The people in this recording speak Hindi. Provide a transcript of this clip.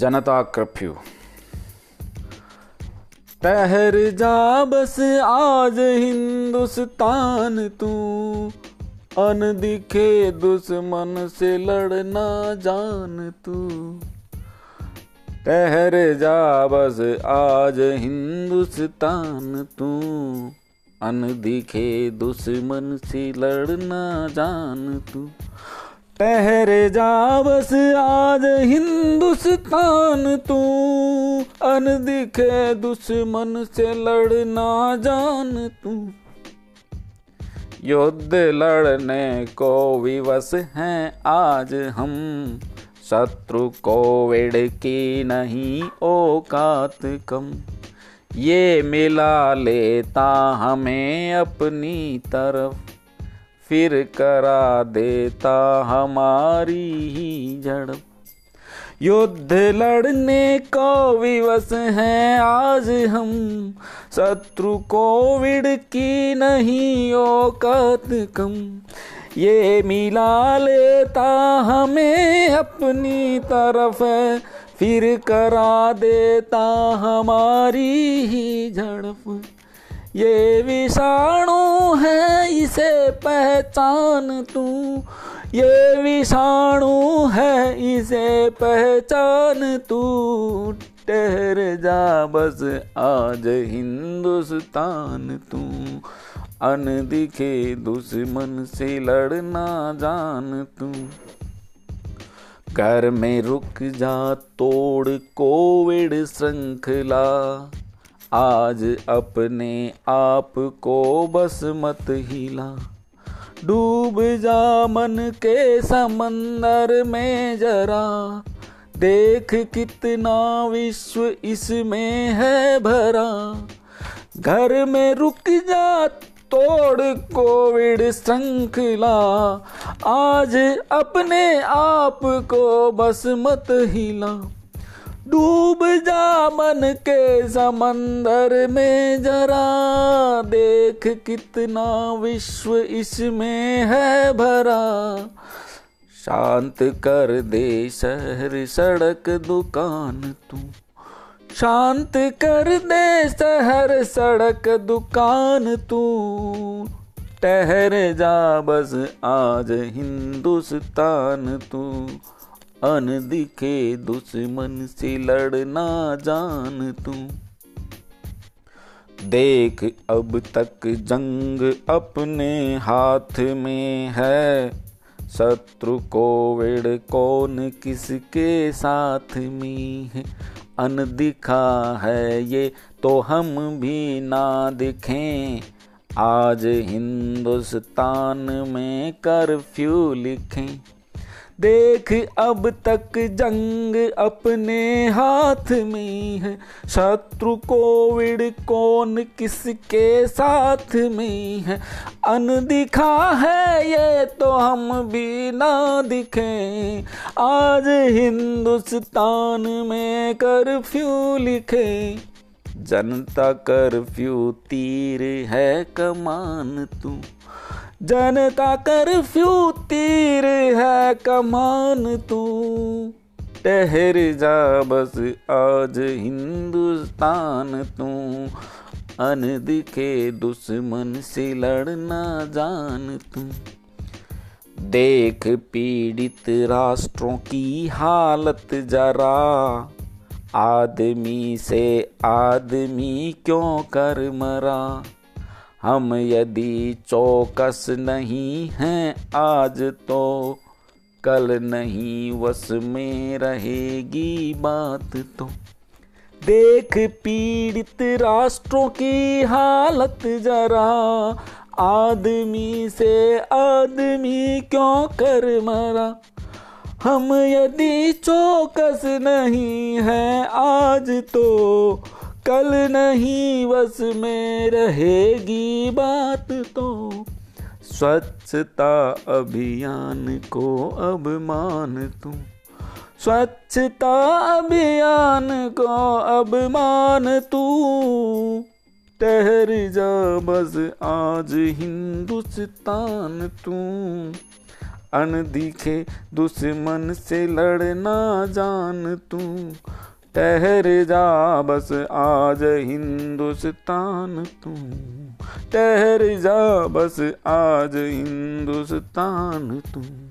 जनता कर्फ्यू ठहर जा बस आज हिंदुस्तान तू। अन दिखे दुश्मन से लड़ना जान तू। ठहर जा बस आज हिंदुस्तान तू। अन दिखे दुश्मन से लड़ना जान तू। ठहरे जा बस आज हिंदुस्तान तू। अन दिखे दुश्मन से लड़ना जान तू। युद्ध लड़ने को विवश हैं आज हम। शत्रु कोविड की नहीं औकात कम। ये मिला लेता हमें अपनी तरफ़। फिर करा देता हमारी ही झड़प युद्ध लड़ने को विवश हैं आज हम। शत्रु कोविड की नहीं औकात कम। ये मिला लेता हमें अपनी तरफ़ है। फिर करा देता हमारी ही झड़प। ये विषाणु है इसे पहचान तू ये विषाणु है, इसे पहचान तू। ठहर जा बस, आज हिंदुस्तान तू। अन दिखे दुश्मन से लड़ना जान तू। घर में रुक जा, तोड़ कोविड श्रृंखला। आज अपने आप को बस मत हिला। डूब जा मन के समंदर में जरा। देख कितना विश्व इसमें है भरा। घर में रुक जा, तोड़ कोविड श्रृंखला। आज अपने आप को बस मत हिला। डूब जा मन के समंदर में, जरा देख कितना विश्व इसमें है भरा। शांत कर दे शहर, सड़क, दुकान तू। शांत कर दे शहर, सड़क, दुकान तू। ठहर जा बस आज हिंदुस्तान तू। अन दिखे दुश्मन से लड़ना जान तू। देख अब तक जंग अपने हाथ में है। शत्रु कोविड कौन किसके साथ में है अन दिखा है ये तो हम भी ना दिखें। आज हिंदुस्तान में कर्फ्यू लिखें। देख अब तक जंग अपने हाथ में है। शत्रु कोविड कौन किसके साथ में है? अनदिखा है ये तो हम भी ना दिखे। आज हिंदुस्तान में कर्फ्यू लिखे। जनता कर्फ्यू तीर है कमान तू। जनता कर्फ्यू तीर है कमान तू। ठहर जा बस आज हिंदुस्तान तू। अन दिखे दुश्मन से लड़ना जान तू। देख पीड़ित राष्ट्रों की हालत जरा। आदमी से आदमी क्यों कर मरा? हम यदि चौकस नहीं हैं आज तो कल नहीं वस में रहेगी बात तो। देख पीड़ित राष्ट्रों की हालत जरा, आदमी से आदमी क्यों कर मरा? हम यदि चौकस नहीं हैं आज तो कल नहीं बस में रहेगी बात तो। स्वच्छता अभियान को अब मान तू। स्वच्छता अभियान को अब मान तू। ठहर जा बस आज हिंदुस्तान तू। अनदिखे दुश्मन से लड़ना जान तू। ठहर जा बस आज हिंदुस्तान तू। ठहर जा बस आज हिंदुस्तान तू।